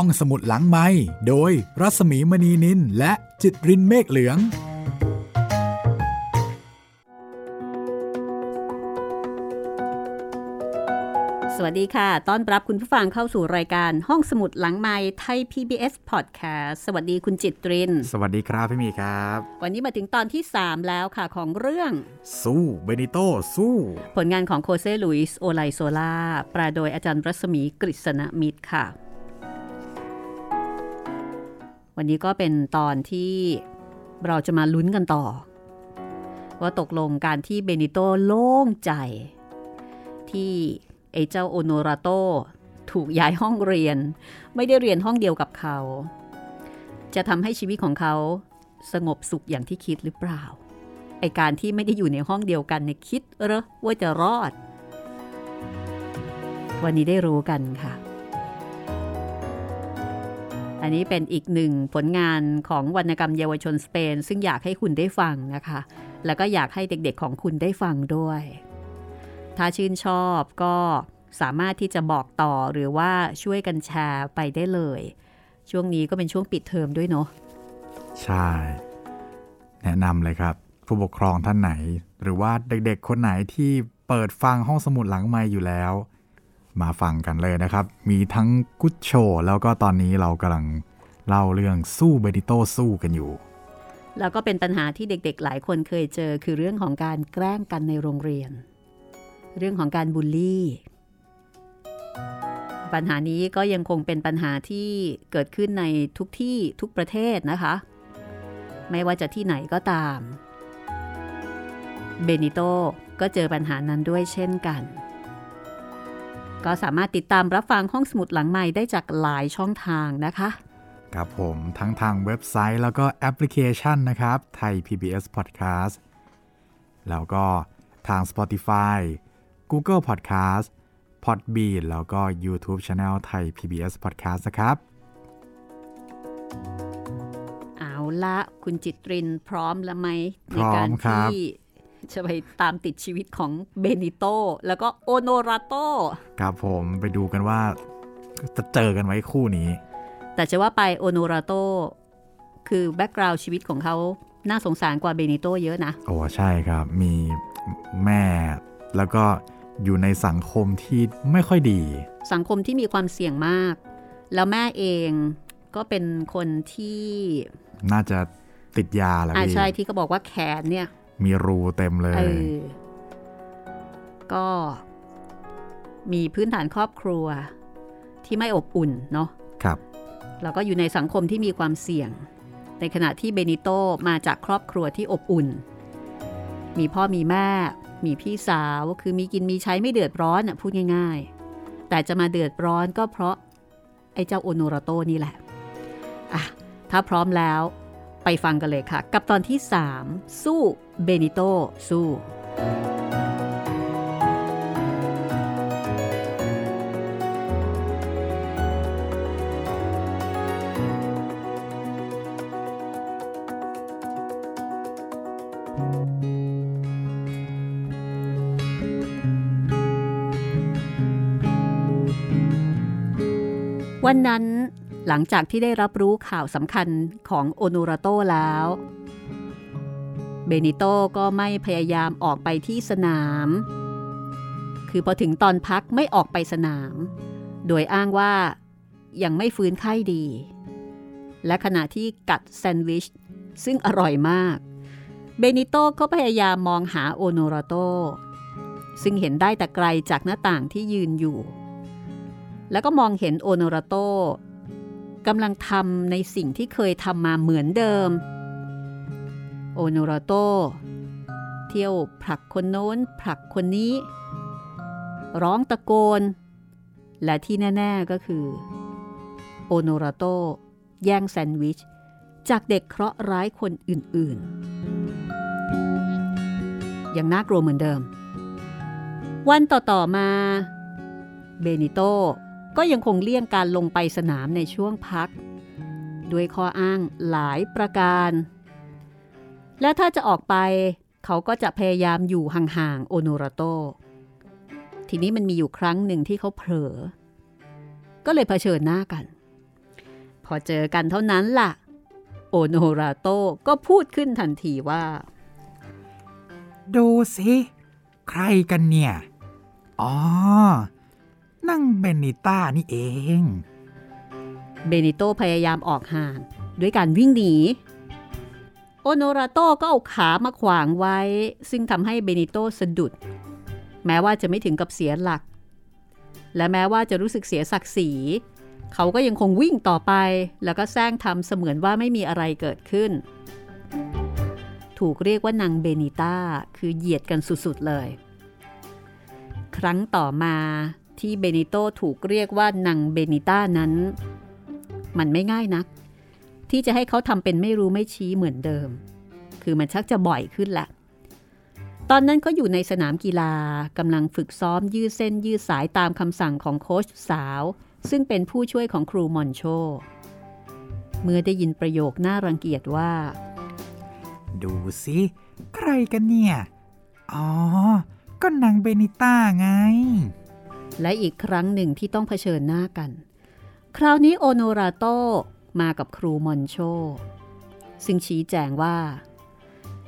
ห้องสมุดหลังไม้โดยรัศมีมณีนิลและจิตรินเมฆเหลือง สวัสดีค่ะ ต้อนรับคุณผู้ฟังเข้าสู่รายการห้องสมุดหลังไม้ไทย PBS Podcast สวัสดีคุณจิตริน สวัสดีครับพี่มีครับ วันนี้มาถึงตอนที่ 3 แล้วค่ะของเรื่อง สู้เบนิโตสู้ ผลงานของโคเซลุยส์โอไลโซลาแปลโดยอาจารย์รัศมีกฤษณมิตรค่ะ วันนี้ก็เป็นตอนที่เราจะมาลุ้นกันต่อ ว่าตกลงการที่เบนิโตโล่งใจ ที่ไอเจ้าโอโนราโตถูกย้ายห้องเรียน ไม่ได้เรียนห้องเดียวกับเขา จะทำให้ชีวิตของเขาสงบสุขอย่างที่คิดหรือเปล่า ไอการที่ไม่ได้อยู่ในห้องเดียวกันเนี่ยคิดเหรอว่าจะรอด วันนี้ได้รู้กันค่ะ อันนี้เป็นอีกหนึ่งผลงานของวรรณกรรมเยาวชนสเปน ซึ่งอยากให้คุณได้ฟังนะคะ แล้วก็อยากให้เด็กๆของคุณได้ฟังด้วย ถ้าชื่นชอบก็สามารถที่จะบอกต่อหรือว่าช่วยกันแชร์ไปได้เลย ช่วงนี้ก็เป็นช่วงปิดเทอมด้วยเนาะใช่ แนะนำเลยครับ ผู้ปกครองท่านไหน หรือว่าเด็กๆคนไหนที่เปิดฟังห้องสมุดหลังไม้อยู่แล้ว มาฟังกันเลยนะครับ มีทั้งกุ๊ดโชแล้วก็ตอนนี้เรากำลังเล่าเรื่องสู้เบนิโตสู้กันอยู่ แล้วก็เป็นปัญหาที่เด็กๆ หลายคนเคยเจอคือเรื่องของการแกล้งกันในโรงเรียน เรื่องของการบูลลี่ ปัญหานี้ก็ยังคงเป็นปัญหาที่เกิดขึ้นในทุกที่ทุกประเทศนะคะ ไม่ว่าจะที่ไหนก็ตาม เบนิโตก็เจอปัญหานั้นด้วยเช่นกัน ก็สามารถติดตามรับฟังห้องสมุดหลังใหม่ได้จากหลายช่องทางนะคะ ครับผมทั้งทางเว็บไซต์แล้วก็แอปพลิเคชันนะครับไทย PBS Podcast แล้วก็ทาง Spotify Google Podcast Podbean แล้วก็ YouTube Channel ไทย PBS Podcast นะครับ เอาละคุณจิตรินพร้อมแล้วไหมพในร้อมการครับที่ จะไปตามติดชีวิตของเบนิโตแล้วก็โอโนราโตครับผมไปดูกันว่าจะเจออะไรกันไอ้คู่นี้ แต่จะว่าไปโอโนราโตคือ background ชีวิตของเขาน่าสงสารกว่าเบนิโตเยอะนะ โอ้ใช่ครับ มีแม่แล้วก็อยู่ในสังคมที่ไม่ค่อยดี สังคมที่มีความเสี่ยงมาก แล้วแม่เองก็เป็นคนที่ น่าจะติดยาแหละอาพี่ใช่ที่เขาบอกว่าแขนเนี่ย มีรูเต็มเลยเออก็มีพื้นฐานครอบครัวที่ไม่อบอุ่นเนาะครับแล้วก็อยู่ในสังคมที่มีความเสี่ยง ในขณะที่เบนิโตมาจากครอบครัวที่อบอุ่น มีพ่อมีแม่ มีพี่สาว คือมีกินมีใช้ไม่เดือดร้อนอะพูดง่าย ๆ แต่จะมาเดือดร้อนก็เพราะ ไอ้เจ้าโอโนราโตนี่แหละอะถ้าพร้อมแล้ว ไปฟังกันเลยค่ะ กับตอนที่ 3 สู้เบนิโตสู้วันนั้น หลังจากที่ได้รับรู้ข่าวสำคัญของโอนูราโตแล้ว เบนิโตก็ไม่พยายามออกไปที่สนาม คือพอถึงตอนพักไม่ออกไปสนาม โดยอ้างว่ายังไม่ฟื้นไข้ดี และขณะที่กัดแซนด์วิช ซึ่งอร่อยมาก เบนิโตก็พยายามมองหาโอโนราโตซึ่งเห็นได้แต่ไกลจากหน้าต่างที่ยืนอยู่ แล้วก็มองเห็นโอโนราโต กำลังทำในสิ่งที่เคยทำมาเหมือนเดิม โอโนราโตเที่ยวผลักคนโน้นผลักคนนี้ ร้องตะโกน และที่แน่ ๆก็คือ โอโนราโตแย่งแซนด์วิช จากเด็กเคราะห์ร้ายคนอื่นๆ ยังน่ากลัวเหมือนเดิม วันต่อ ๆ มา เบนิโต ก็ยังคงเลี่ยงการลงไปสนามในช่วงพัก ด้วยข้ออ้างหลายประการ และถ้าจะออกไปเขาก็จะพยายามอยู่ห่างๆโอโนราโต ทีนี้มันมีอยู่ครั้งหนึ่งที่เขาเผลอ ก็เลยเผชิญหน้ากัน พอเจอกันเท่านั้นล่ะ โอโนราโตก็พูดขึ้นทันทีว่า ดูสิ ใครกันเนี่ย อ๋อ นั่งเบนิต้านี่เอง เบนิโตพยายามออกห่าง ด้วยการวิ่งหนี โอโนราโตก็เอาขามาขวางไว้ ซึ่งทำให้เบนิโตสะดุด แม้ว่าจะไม่ถึงกับเสียหลัก และแม้ว่าจะรู้สึกเสียศักดิ์ศรี เขาก็ยังคงวิ่งต่อไป แล้วก็แซงทำเสมือนว่าไม่มีอะไรเกิดขึ้น ถูกเรียกว่านางเบนิต้าคือเหยียดกันสุดๆเลย ครั้งต่อมา ที่เบนิโตถูกเรียกว่านางเบนิต้านั้น มันไม่ง่ายนัก ที่จะให้เขาทำเป็นไม่รู้ไม่ชี้เหมือนเดิม คือมันชักจะบ่อยขึ้นแหละ ตอนนั้นก็อยู่ในสนามกีฬากำลังฝึกซ้อมยืดเส้นยืดสายตามคำสั่งของโค้ชสาว ซึ่งเป็นผู้ช่วยของครูมอนโช เมื่อได้ยินประโยคน่ารังเกียจว่า ดูสิใครกันเนี่ย อ๋อ ก็นางเบนิต้าไง และอีกครั้งหนึ่งที่ต้องเผชิญหน้ากัน คราวนี้โอโนราโตมากับครูมอนโช ซึ่งชี้แจงว่า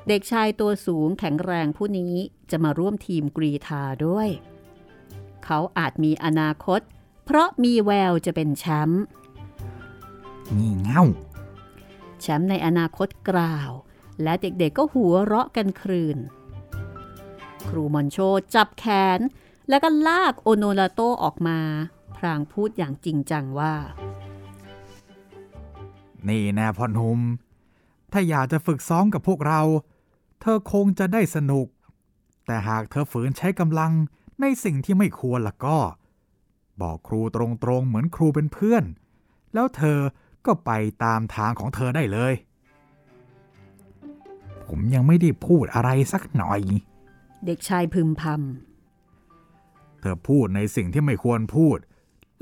เด็กชายตัวสูงแข็งแรงผู้นี้จะมาร่วมทีมกรีธาด้วย เขาอาจมีอนาคต เพราะมีแววจะเป็นแชมป์งี่เง่าแชมป์ในอนาคตกล่าว และเด็กๆก็หัวเราะกันครืน ครูมอนโชจับแขน แล้วก็ลากโอโนราโตออกมา พรางพูดอย่างจริงจังว่า นี่แน่พ่อหนุ่มถ้าอยากจะฝึกซ้อมกับพวกเรา เธอคงจะได้สนุก แต่หากเธอฝืนใช้กำลังในสิ่งที่ไม่ควรล่ะก็ บอกครูตรงๆเหมือนครูเป็นเพื่อน แล้วเธอก็ไปตามทางของเธอได้เลย ผมยังไม่ได้พูดอะไรสักหน่อย เด็กชายพึมพ เธอพูดในสิ่งที่ไม่ควรพูด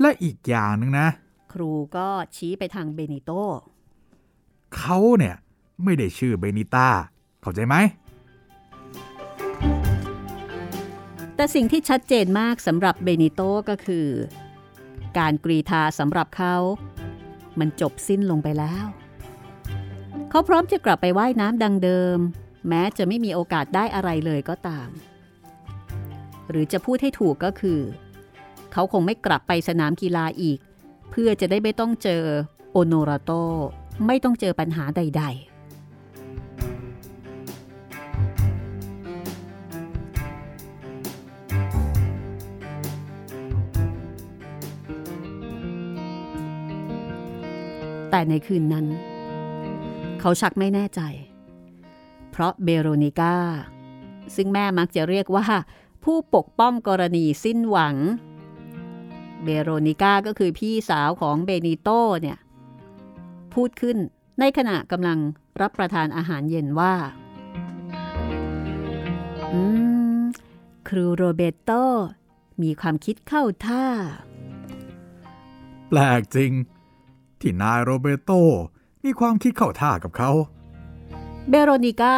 และอีกอย่างหนึ่งนะำครูก็ชี้ไปทางเบนิโตเขาเนี่ยไม่ได้ชื่อเบนิต้าเข้าใจไหมแต่สิ่งที่ชัดเจนมากสำหรับเบนิโตก็คือ การกรีธาสำหรับเขา มันจบสิ้นลงไปแล้ว เขาพร้อมจะกลับไปไว่ายน้ำดังเดิม แม้จะไม่มีโอกาสได้อะไรเลยก็ตาม หรือจะพูดให้ถูกก็คือ เขาคงไม่กลับไปสนามกีฬาอีก เพื่อจะได้ไม่ต้องเจอโอโนราโตไม่ต้องเจอปัญหาใด ๆแต่ในคืนนั้น เขาชักไม่แน่ใจ เพราะเบโรนิก้าซึ่งแม่มักจะเรียกว่า ผู้ปกป้องกรณีสิ้นหวัง เบโรนิก้าก็คือพี่สาวของเบนิโตเนี่ยพูดขึ้นในขณะกำลังรับประทานอาหารเย็นว่า อืม ครูโรเบโตมีความคิดเข้าท่า แปลกจริง ที่นายโรเบโตมีความคิดเข้าท่ากับเขา เบโรนิก้า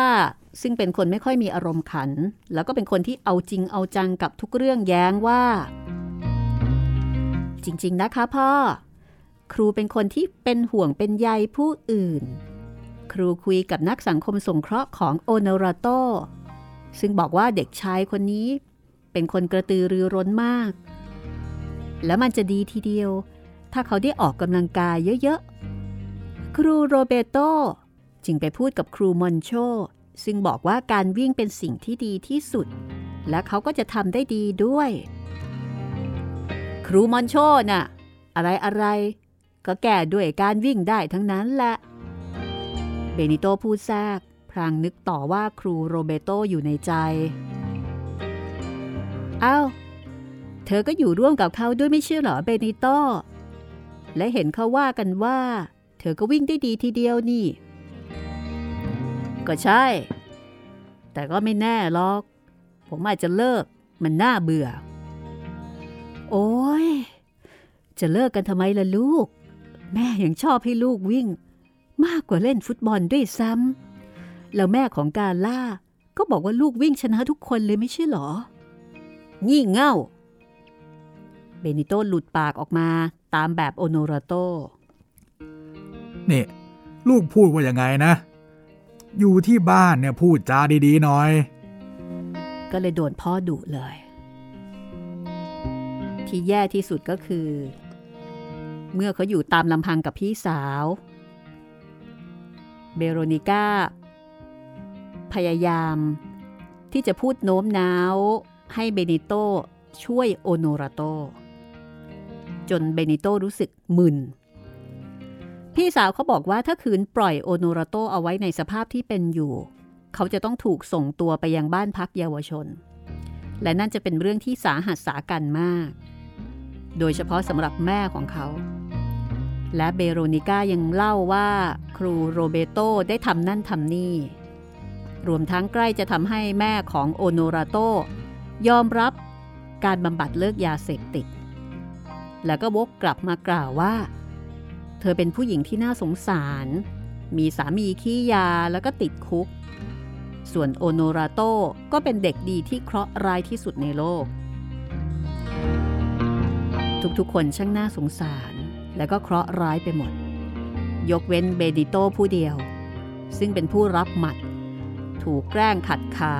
ซึ่งเป็นคนไม่ค่อยมีอารมณ์ขัน แล้วก็เป็นคนที่เอาจริงเอาจังกับทุกเรื่องแย้งว่า จริง ๆ นะคะพ่อ ครูเป็นคนที่เป็นห่วงเป็นใยผู้อื่น ครูคุยกับนักสังคมสงเคราะห์ของโอโนราโตซึ่งบอกว่าเด็กชายคนนี้ เป็นคนกระตือรือร้นมาก แล้วมันจะดีทีเดียว ถ้าเขาได้ออกกำลังกายเยอะ ๆ ครูโรเบโตจึงไปพูดกับครูมอนโช ซึ่งบอกว่าการวิ่งเป็นสิ่งที่ดีที่สุด และเขาก็จะทำได้ดีด้วย ครูมอนโชน่ะ อะไรอะไรก็แก้ด้วยการวิ่งได้ทั้งนั้นแหละ เบนิโตพูดแทรกพลางนึกต่อว่าครูโรเบโตอยู่ในใจอ้าวเธอก็อยู่ร่วมกับเขาด้วยไม่ใช่เหรอเบนิโตและเห็นเขาว่ากันว่า เธอก็วิ่งได้ดีทีเดียวนี่ ก็ใช่ แต่ก็ไม่แน่หรอก ผมอาจจะเลิกมันน่าเบื่อ โอ้ย จะเลิกกันทำไมล่ะลูก แม่ยังชอบให้ลูกวิ่ง มากกว่าเล่นฟุตบอลด้วยซ้ำแล้วแม่ของกาล่า ก็บอกว่าลูกวิ่งชนะทุกคนเลยไม่ใช่หรอ งี่เง่า เบนิโตหลุดปากออกมาตามแบบโอโนราโตนี่ ลูกพูดว่ายังไงนะ อยู่ที่บ้านเนี่ยพูดจาดีๆหน่อย ก็เลยโดนพ่อดุเลย ที่แย่ที่สุดก็คือ เมื่อเขาอยู่ตามลำพังกับพี่สาว เบโรนิก้า พยายาม ที่จะพูดโน้มน้าวให้เบนิโตช่วยโอโนราโต จนเบนิโตรู้สึกมึน พี่สาวเขาบอกว่าถ้าคืนปล่อยโอโนราโตเอาไว้ในสภาพที่เป็นอยู่ เขาจะต้องถูกส่งตัวไปยังบ้านพักเยาวชน และนั่นจะเป็นเรื่องที่สาหัสสากันมาก โดยเฉพาะสำหรับแม่ของเขา และเบโรนิก้ายังเล่าว่า ครูโรเบโตได้ทำนั่นทำนี่ รวมทั้งใกล้จะทำให้แม่ของโอโนราโตยอมรับการบำบัดเลิกยาเสพติด แล้วก็วกกลับมากล่าวว่า เธอเป็นผู้หญิงที่น่าสงสาร มีสามีขี้ยาแล้วก็ติดคุก ส่วนโอโนราโตก็เป็นเด็กดีที่เคราะห์ร้ายที่สุดในโลก ทุกๆคนช่างน่าสงสาร และก็เคราะห์ร้ายไปหมด ยกเว้นเบดิโตผู้เดียว ซึ่งเป็นผู้รับหมัด ถูกแกล้งขัดขา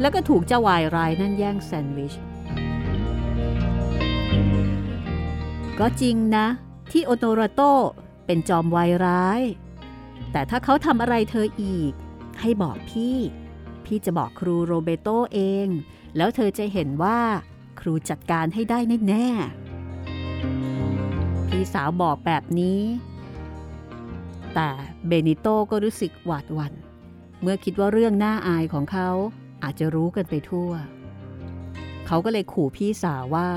แล้วก็ถูกเจ้าวายรายนั่นแย่งแซนด์วิช ก็จริงนะ ที่โอโนราโตเป็นจอมวายร้าย แต่ถ้าเขาทำอะไรเธออีก ให้บอกพี่ พี่จะบอกครูโรเบโตเอง แล้วเธอจะเห็นว่าครูจัดการให้ได้แน่ๆพี่สาวบอกแบบนี้ แต่เบนิโตก็รู้สึกหวาดหวัน่นเมื่อคิดว่าเรื่องน่าอายของเขาอาจจะรู้กันไปทั่ว เขาก็เลยขู่พี่สาวว่า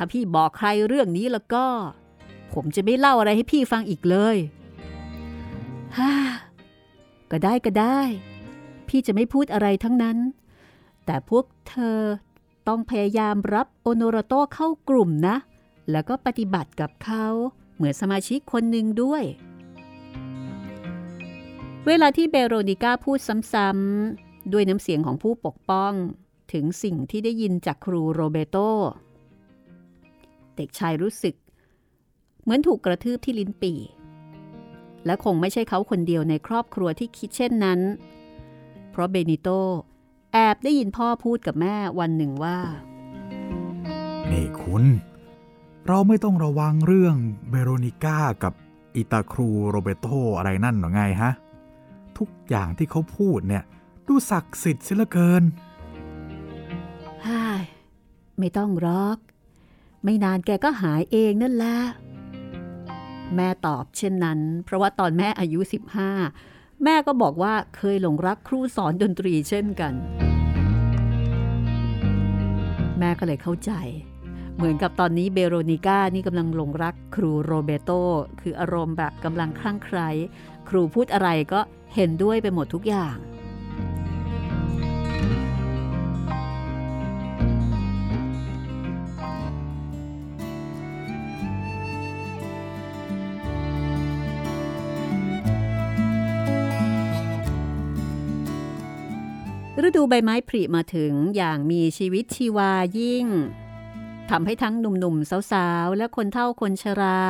ถ้าพี่บอกใครเรื่องนี้แล้วก็ ผมจะไม่เล่าอะไรให้พี่ฟังอีกเลยฮ่าก็ได้ก็ได้ พี่จะไม่พูดอะไรทั้งนั้น แต่พวกเธอต้องพยายามรับโอโนรโตเข้ากลุ่มนะ แล้วก็ปฏิบัติกับเขาเหมือนสมาชิกคนหนึ่งด้วย เวลาที่เบโรนิก้าพูดซ้ำๆด้วยน้ำเสียงของผู้ปกป้อง ถึงสิ่งที่ได้ยินจากครูโรเบโต เด็กชายรู้สึก เหมือนถูกกระทืบที่ลิ้นปี่ และคงไม่ใช่เขาคนเดียวในครอบครัวที่คิดเช่นนั้น เพราะเบนิโตแอบได้ยินพ่อพูดกับแม่วันหนึ่งว่า นี่คุณ เราไม่ต้องระวังเรื่องเบโรนิก้ากับอิตาครูโรเบโตอะไรนั่นหรอไงฮะ ทุกอย่างที่เขาพูดเนี่ย ดูศักดิ์สิทธิ์เสียเหลือเกินฮ่ายไม่ต้องรอก ไม่นานแกก็หายเองนั่นแหละ แม่ตอบเช่นนั้น เพราะว่าตอนแม่อายุ 15 แม่ก็บอกว่าเคยหลงรักครูสอนดนตรีเช่นกัน แม่ก็เลยเข้าใจ เหมือนกับตอนนี้เบโรนิก้านี่กำลังหลงรักครูโรเบโตคืออารมณ์แบบกำลังคลั่งไคล้ครูพูดอะไรก็เห็นด้วยไปหมดทุกอย่าง ฤดูใบไม้ผลิมาถึงอย่างมีชีวิตชีวายิ่งทำให้ทั้งหนุ่มๆ สาวๆ และคนเฒ่าคนชรา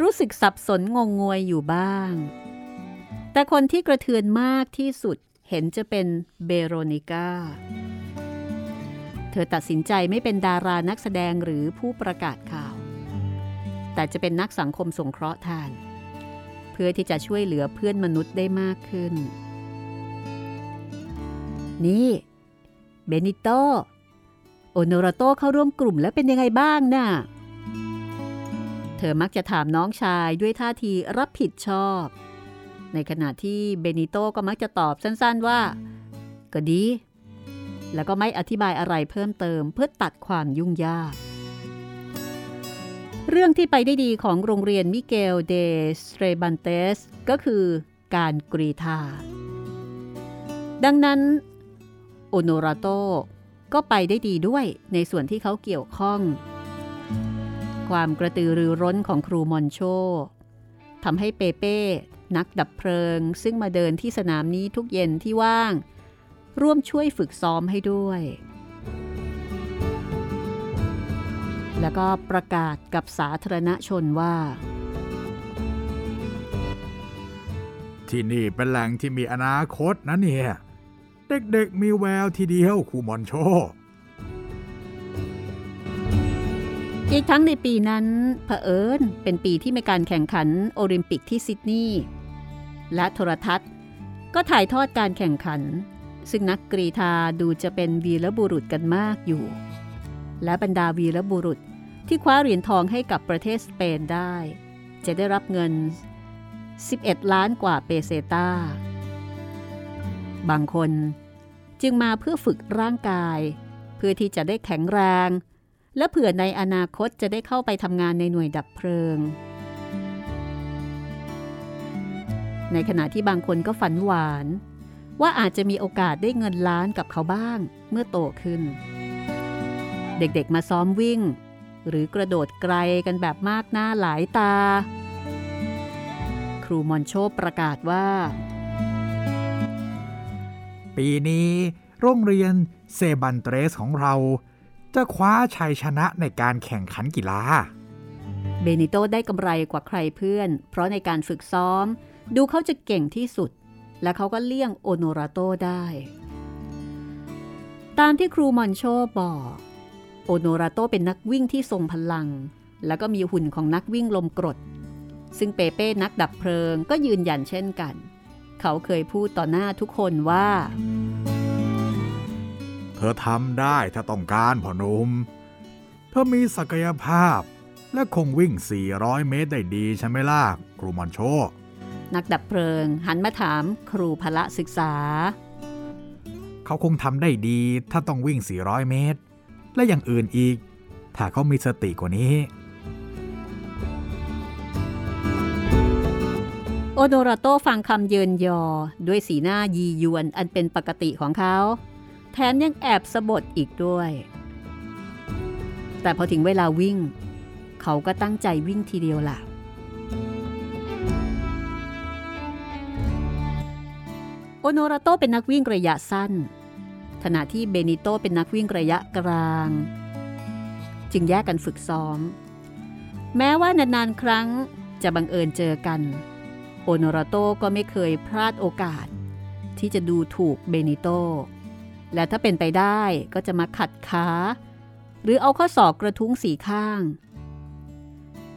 รู้สึกสับสนงงงวยอยู่บ้าง แต่คนที่กระเทือนมากที่สุดเห็นจะเป็นเบโรนิก้า เธอตัดสินใจไม่เป็นดารานักแสดงหรือผู้ประกาศข่าว แต่จะเป็นนักสังคมสงเคราะห์ทาน เพื่อที่จะช่วยเหลือเพื่อนมนุษย์ได้มากขึ้น นี่เบนิโตโอโนราโตเข้าร่วมกลุ่มแล้วเป็นยังไงบ้างน่ะ เธอมักจะถามน้องชายด้วยท่าทีรับผิดชอบ ในขณะที่เบนิโตก็มักจะตอบสั้นๆว่า ก็ดี แล้วก็ไม่อธิบายอะไรเพิ่มเติมเพื่อตัดความยุ่งยาก เรื่องที่ไปได้ดีของโรงเรียนมิเกลเดสเตรบันเตสก็คือการกรีธาดังนั้น โอโนราโตก็ไปได้ดีด้วยในส่วนที่เขาเกี่ยวข้อง ความกระตือรือร้นของครูมอนโชทำให้เปเป้นักดับเพลิง ซึ่งมาเดินที่สนามนี้ทุกเย็นที่ว่าง ร่วมช่วยฝึกซ้อมให้ด้วย แล้วก็ประกาศกับสาธารณชนว่า ที่นี่เป็นแหล่งที่มีอนาคตนะเนี่ย เด็กๆมีแววทีเดียวครูมอนโช อีกทั้งในปีนั้นเผอิญเป็นปีที่มีการแข่งขันโอลิมปิกที่ซิดนีย์และโทรทัศน์ ก็ถ่ายทอดการแข่งขัน ซึ่งนักกรีธาดูจะเป็นวีรบุรุษกันมากอยู่ และบรรดาวีรบุรุษที่คว้าเหรียญทองให้กับประเทศสเปนได้ จะได้รับเงิน 11 ล้านกว่าเปเซตา บางคน จึงมาเพื่อฝึกร่างกาย เพื่อที่จะได้แข็งแรง และเผื่อในอนาคตจะได้เข้าไปทำงานในหน่วยดับเพลิง ในขณะที่บางคนก็ฝันหวาน ว่าอาจจะมีโอกาสได้เงินล้านกับเขาบ้างเมื่อโตขึ้น เด็กๆมาซ้อมวิ่ง หรือกระโดดไกลกันแบบมากหน้าหลายตา ครูมอนโชประกาศว่า ปีนี้ โรงเรียนเซบันเตรสของเรา จะคว้าชัยชนะในการแข่งขันกีฬา เบนิโตได้กำไรกว่าใครเพื่อน เพราะในการฝึกซ้อม ดูเขาจะเก่งที่สุด และเขาก็เลี่ยงโอโนราโตได้ ตามที่ครูมอนโชบอก โอโนราโตเป็นนักวิ่งที่ทรงพลัง แล้วก็มีหุ่นของนักวิ่งลมกรดซึ่งเปเป้นักดับเพลิงก็ยืนยันเช่นกันเขาเคยพูดต่อหน้าทุกคนว่า เธอทำได้ถ้าต้องการพ่อหนุ่มเธอมีศักยภาพ และคงวิ่ง 400 เมตรได้ดีใช่ไหมล่ะ ครูมอนโช นักดับเพลิงหันมาถามครูพละศึกษา เขาคงทำได้ดีถ้าต้องวิ่ง 400 เมตร และอย่างอื่นอีก ถ้าเขามีสติกว่านี้ โอโราโตฟังคำเยินยอ ด้วยสีหน้ายียวนอันเป็นปกติของเขา แถมยังแอบสะบดอีกด้วย แต่พอถึงเวลาวิ่ง เขาก็ตั้งใจวิ่งทีเดียวล่ะโอโนราโตเป็นนักวิ่งระยะสั้น ขณะที่เบนิโตเป็นนักวิ่งระยะกลาง จึงแยกกันฝึกซ้อม แม้ว่านานๆครั้งจะบังเอิญเจอกัน โอโนราโตก็ไม่เคยพลาดโอกาส ที่จะดูถูกเบนิโต และถ้าเป็นไปได้ก็จะมาขัดขา หรือเอาข้อศอกกระทุ้งสีข้าง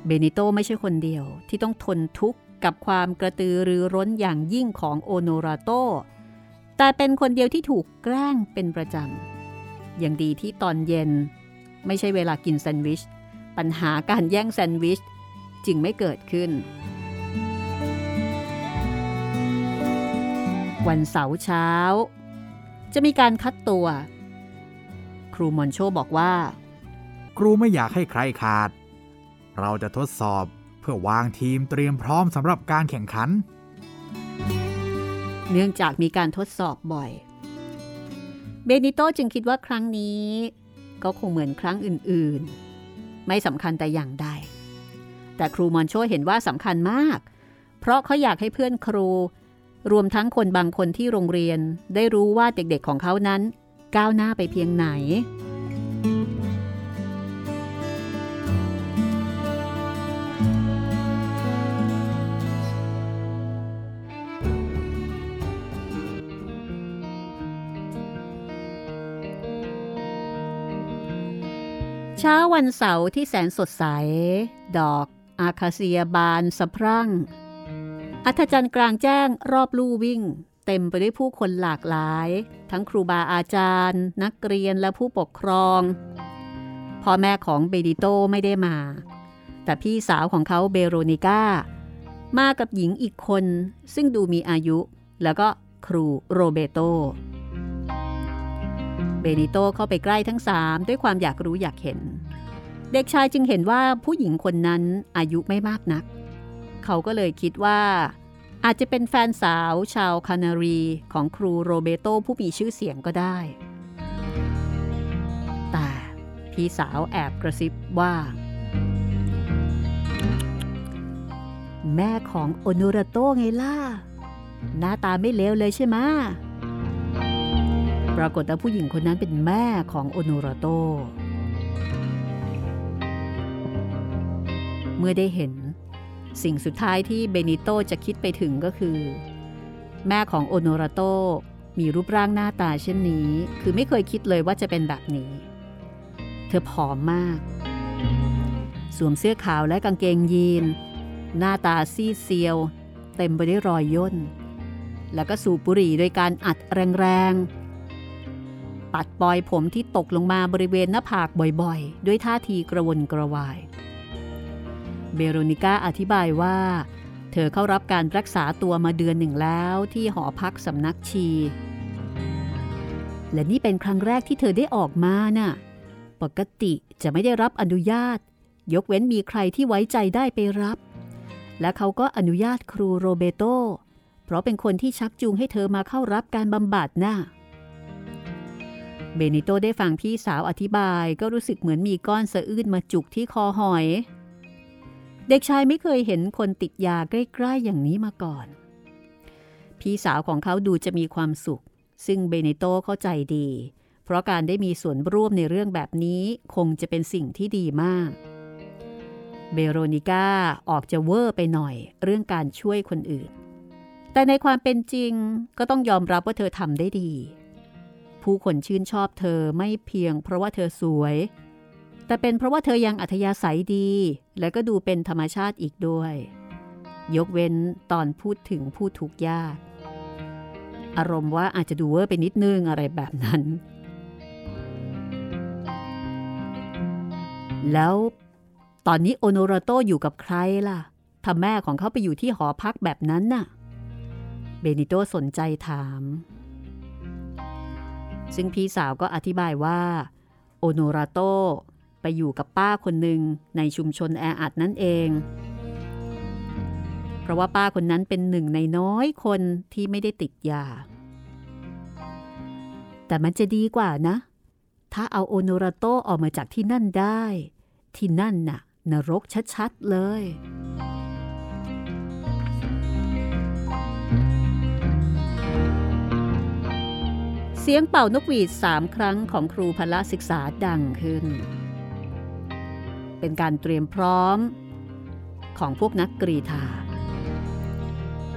เบนิโตไม่ใช่คนเดียวที่ต้องทนทุกข์กับความกระตือรือร้นอย่างยิ่งของโอโนราโต แต่เป็นคนเดียวที่ถูกแกล้งเป็นประจำ อย่างดีที่ตอนเย็น ไม่ใช่เวลากินแซนด์วิช ปัญหาการแย่งแซนด์วิช จึงไม่เกิดขึ้น วันเสาร์เช้า จะมีการคัดตัว ครูมอนโชบอกว่า ครูไม่อยากให้ใครขาด เราจะทดสอบเพื่อวางทีมเตรียมพร้อมสำหรับการแข่งขัน เนื่องจากมีการทดสอบบ่อย เบนิโตจึงคิดว่าครั้งนี้ ก็คงเหมือนครั้งอื่นๆ ไม่สำคัญแต่อย่างใด แต่ครูมอนโชเห็นว่าสำคัญมาก เพราะเขาอยากให้เพื่อนครู รวมทั้งคนบางคนที่โรงเรียนได้รู้ว่าเด็กๆของเขานั้น ก้าวหน้าไปเพียงไหน เช้าวันเสาร์ที่แสนสดใส ดอกอาคาเซียบานสะพรั่ง อัธจันทร์กลางแจ้งรอบลู่วิ่ง เต็มไปด้วยผู้คนหลากหลาย ทั้งครูบาอาจารย์ นักเรียนและผู้ปกครองพ่อแม่ของเบดิโตไม่ได้มา แต่พี่สาวของเขาเบโรนิก้า มากับหญิงอีกคนซึ่งดูมีอายุ แล้วก็ครูโรเบโตเบนิโตเข้าไปใกล้ทั้งสามด้วยความอยากรู้อยากเห็น เด็กชายจึงเห็นว่าผู้หญิงคนนั้นอายุไม่มากนัก เขาก็เลยคิดว่า อาจจะเป็นแฟนสาวชาวคานารีของครูโรเบโตผู้มีชื่อเสียงก็ได้ แต่พี่สาวแอบกระซิบว่า แม่ของโอโนราโตไงล่ะ หน้าตาไม่เลวเลยใช่ไหมปรากฏว่าผู้หญิงคนนั้นเป็นแม่ของโอโนราโต เมื่อได้เห็น สิ่งสุดท้ายที่เบนิโตจะคิดไปถึงก็คือ แม่ของโอโนราโตมีรูปร่างหน้าตาเช่นนี้ คือไม่เคยคิดเลยว่าจะเป็นแบบนี้ เธอผอมมาก สวมเสื้อขาวและกางเกงยีน หน้าตาซีดเซียว เต็มไปด้วยรอยย่น แล้วก็สูบบุหรี่โดยการอัดแรงๆ ปัดปล่อยผมที่ตกลงมาบริเวณหน้าผากบ่อยๆ ด้วยท่าทีกระวนกระวาย เบโรนิก้าอธิบายว่า เธอเข้ารับการรักษาตัวมาเดือนหนึ่งแล้วที่หอพักสำนักชี และนี่เป็นครั้งแรกที่เธอได้ออกมาน่ะ ปกติจะไม่ได้รับอนุญาต ยกเว้นมีใครที่ไว้ใจได้ไปรับ และเขาก็อนุญาตครูโรเบโตเพราะเป็นคนที่ชักจูงให้เธอมาเข้ารับการบำบัดน่ะเบนิโตได้ฟังพี่สาวอธิบายก็รู้สึกเหมือนมีก้อนสะอื้นมาจุกที่คอหอย เด็กชายไม่เคยเห็นคนติดยาใกล้ๆอย่างนี้มาก่อน พี่สาวของเขาดูจะมีความสุข ซึ่งเบเนโตเข้าใจดี เพราะการได้มีส่วนร่วมในเรื่องแบบนี้คงจะเป็นสิ่งที่ดีมาก เบโรนิก้าออกจะเวอร์ไปหน่อยเรื่องการช่วยคนอื่น แต่ในความเป็นจริงก็ต้องยอมรับว่าเธอทำได้ดี ผู้คนชื่นชอบเธอไม่เพียงเพราะว่าเธอสวย แต่เป็นเพราะว่าเธอยังอัธยาศัยดี และก็ดูเป็นธรรมชาติอีกด้วย ยกเว้นตอนพูดถึงผู้ทุกข์ยาก อารมณ์ว่าอาจจะดูเวอร์ไปนิดนึงอะไรแบบนั้น แล้วตอนนี้โอโนราโตอยู่กับใครล่ะถ้าแม่ของเขาไปอยู่ที่หอพักแบบนั้นน่ะ เบนิโตสนใจถาม ซึ่งพี่สาวก็อธิบายว่า โอโนราโต ไปอยู่กับป้าคนหนึ่งในชุมชนแออัดนั่นเอง เพราะว่าป้าคนนั้นเป็นหนึ่งในน้อยคนที่ไม่ได้ติดยา แต่มันจะดีกว่านะ ถ้าเอาโอโนราโตออกมาจากที่นั่นได้ ที่นั่นน่ะ นรกชัด ๆ เลยเสียงเป่านกหวีดสามครั้งของครูพละศึกษาดังขึ้น เป็นการเตรียมพร้อม ของพวกนักกรีธา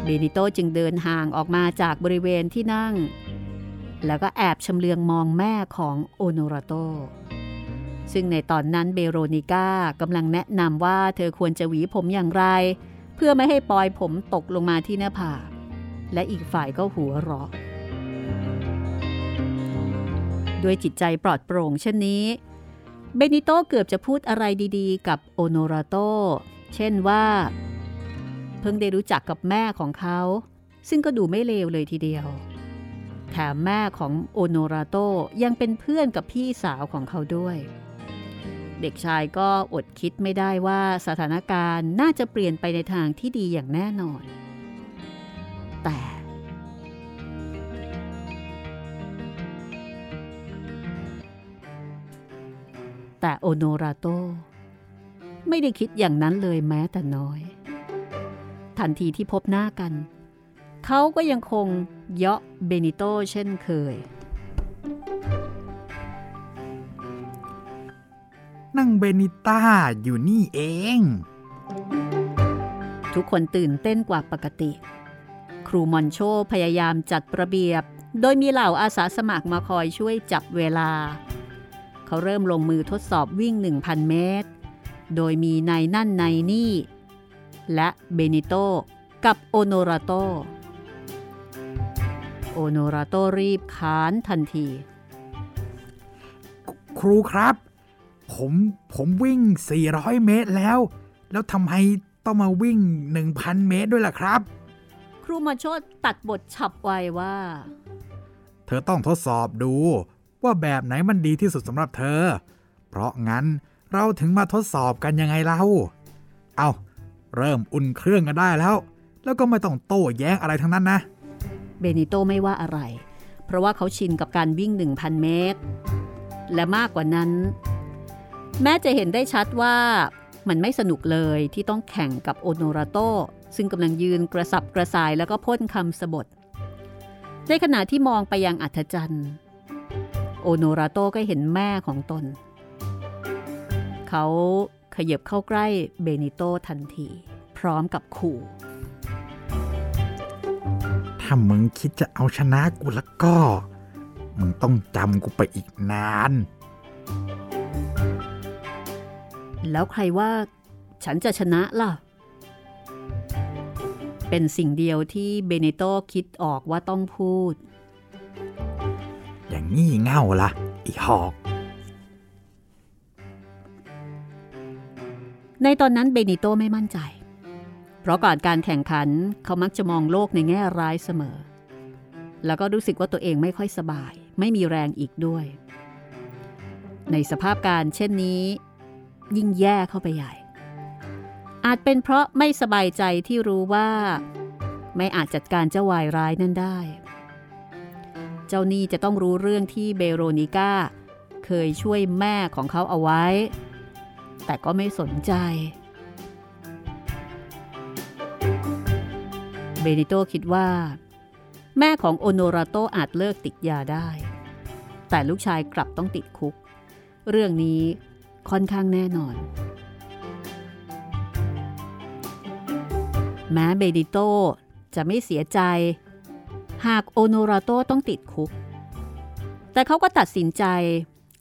เบนิโตจึงเดินห่างออกมาจากบริเวณที่นั่ง แล้วก็แอบชำเลืองมองแม่ของโอโนราโต ซึ่งในตอนนั้นเบโรนิก้ากำลังแนะนำว่าเธอควรจะหวีผมอย่างไร เพื่อไม่ให้ปลอยผมตกลงมาที่หน้าผากและอีกฝ่ายก็หัวเราะ ด้วยจิตใจปลอดโปร่งเช่นนี้ เบนิโตเกือบจะพูดอะไรดีๆ กับโอโนราโต เช่นว่า เพิ่งได้รู้จักกับแม่ของเขา ซึ่งก็ดูไม่เลวเลยทีเดียว แถมแม่ของโอโนราโตยังเป็นเพื่อนกับพี่สาวของเขาด้วย เด็กชายก็อดคิดไม่ได้ว่าสถานการณ์น่าจะเปลี่ยนไปในทางที่ดีอย่างแน่นอน แต่โอโนราโต ไม่ได้คิดอย่างนั้นเลยแม้แต่น้อย ทันทีที่พบหน้ากัน เขาก็ยังคงเยาะเบนิโตเช่นเคย นังเบนิต้าอยู่นี่เอง ทุกคนตื่นเต้นกว่าปกติ ครูมอนโชพยายามจัดระเบียบ โดยมีเหล่าอาสาสมัครมาคอยช่วยจับเวลา เขาเริ่มลงมือทดสอบวิ่ง 1,000 เมตร โดยมีนายนั่นนายนี่ และเบนิโตกับโอโนราโต โอโนราโตรีบขานทันที ครูครับ ผมผมวิ่ง 400 เมตรแล้ว แล้วทำไมต้องมาวิ่ง 1,000 เมตรด้วยล่ะครับ ครูมาโชดตัดบทฉับไวว่า เธอต้องทดสอบดู ว่าแบบไหนมันดีที่สุดสำหรับเธอ เพราะงั้นเราถึงมาทดสอบกันยังไงเล่า เอาเริ่มอุ่นเครื่องกันได้แล้ว แล้วก็ไม่ต้องโต้แย้งอะไรทั้งนั้นนะ เบนิโตไม่ว่าอะไร เพราะว่าเขาชินกับการวิ่ง 1,000 เมตร และมากกว่านั้น แม้จะเห็นได้ชัดว่ามันไม่สนุกเลยที่ต้องแข่งกับโอโนราโตซึ่งกำลังยืนกระสับกระส่ายแล้วก็พ่นคำสบท ในขณะที่มองไปยังอัธจันทร์ โอโนราโตก็เห็นแม่ของตน เขาขยับเข้าใกล้เบนิโตทันที พร้อมกับขู่ทถ้ามึงคิดจะเอาชนะกูแล้วก็ มึงต้องจำกูไปอีกนาน แล้วใครว่าฉันจะชนะล่ะ เป็นสิ่งเดียวที่เบเนโตคิดออกว่าต้องพูด อย่างงี้เง่าละอีหอก ในตอนนั้นเบนิโตไม่มั่นใจ เพราะก่อนการแข่งขันเขามักจะมองโลกในแง่ร้ายเสมอ แล้วก็รู้สึกว่าตัวเองไม่ค่อยสบาย ไม่มีแรงอีกด้วย ในสภาพการเช่นนี้ ยิ่งแย่เข้าไปใหญ่ อาจเป็นเพราะไม่สบายใจที่รู้ว่า ไม่อาจจัดการเจ้าวายร้ายนั่นได้ เจ้าหนี่จะต้องรู้เรื่องที่เบโรนิก้า เคยช่วยแม่ของเขาเอาไว้ แต่ก็ไม่สนใจ เบนิโตคิดว่า แม่ของโอโนราโตอาจเลิกติดยาได้ แต่ลูกชายกลับต้องติดคุก เรื่องนี้ค่อนข้างแน่นอน แม้เบนิโตจะไม่เสียใจ หากโอโนราโตต้องติดคุก แต่เขาก็ตัดสินใจ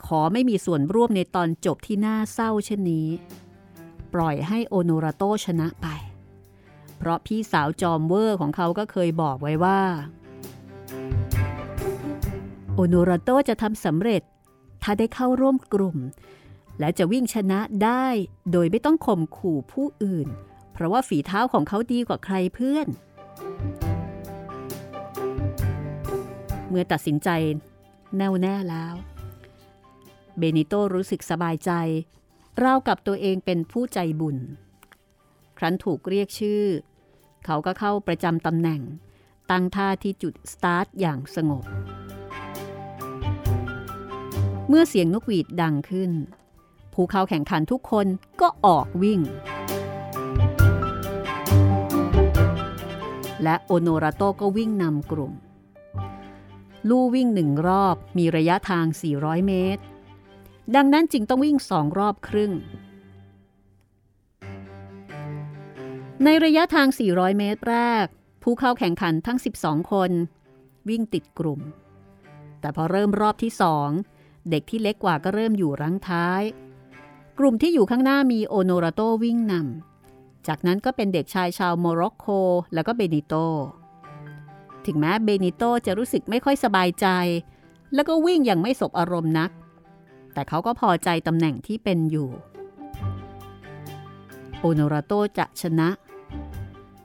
ขอไม่มีส่วนร่วมในตอนจบที่น่าเศร้าเช่นนี้ ปล่อยให้โอโนราโตชนะไป เพราะพี่สาวจอมเวอร์ของเขาก็เคยบอกไว้ว่า โอโนราโตจะทำสำเร็จถ้าได้เข้าร่วมกลุ่ม และจะวิ่งชนะได้โดยไม่ต้องข่มขู่ผู้อื่น เพราะว่าฝีเท้าของเขาดีกว่าใครเพื่อน เมื่อตัดสินใจแน่วแน่แล้ว เบนิโตรู้สึกสบายใจราวกับตัวเองเป็นผู้ใจบุญ ครั้นถูกเรียกชื่อ เขาก็เข้าประจำตำแหน่ง ตั้งท่าที่จุดสตาร์ทอย่างสงบ เมื่อเสียงนกหวีดดังขึ้น ผู้เข้าแข่งขันทุกคนก็ออกวิ่ง และโอโนราโตก็วิ่งนำกลุ่ม ลู่วิ่งหนึ่งรอบมีระยะทาง 400 เมตร ดังนั้นจึงต้องวิ่งสองรอบครึ่ง ในระยะทาง 400 เมตรแรก ผู้เข้าแข่งขันทั้ง 12 คน วิ่งติดกลุ่ม แต่พอเริ่มรอบที่สองเด็กที่เล็กกว่าก็เริ่มอยู่รั้งท้าย กลุ่มที่อยู่ข้างหน้ามีโอโนราโตวิ่งนำจากนั้นก็เป็นเด็กชายชาวโมร็อกโกแล้วก็เบนิโต ถึงแม้เบนิโตจะรู้สึกไม่ค่อยสบายใจ แล้วก็วิ่งอย่างไม่สบอารมณ์นัก แต่เขาก็พอใจตำแหน่งที่เป็นอยู่ โอโนราโตจะชนะ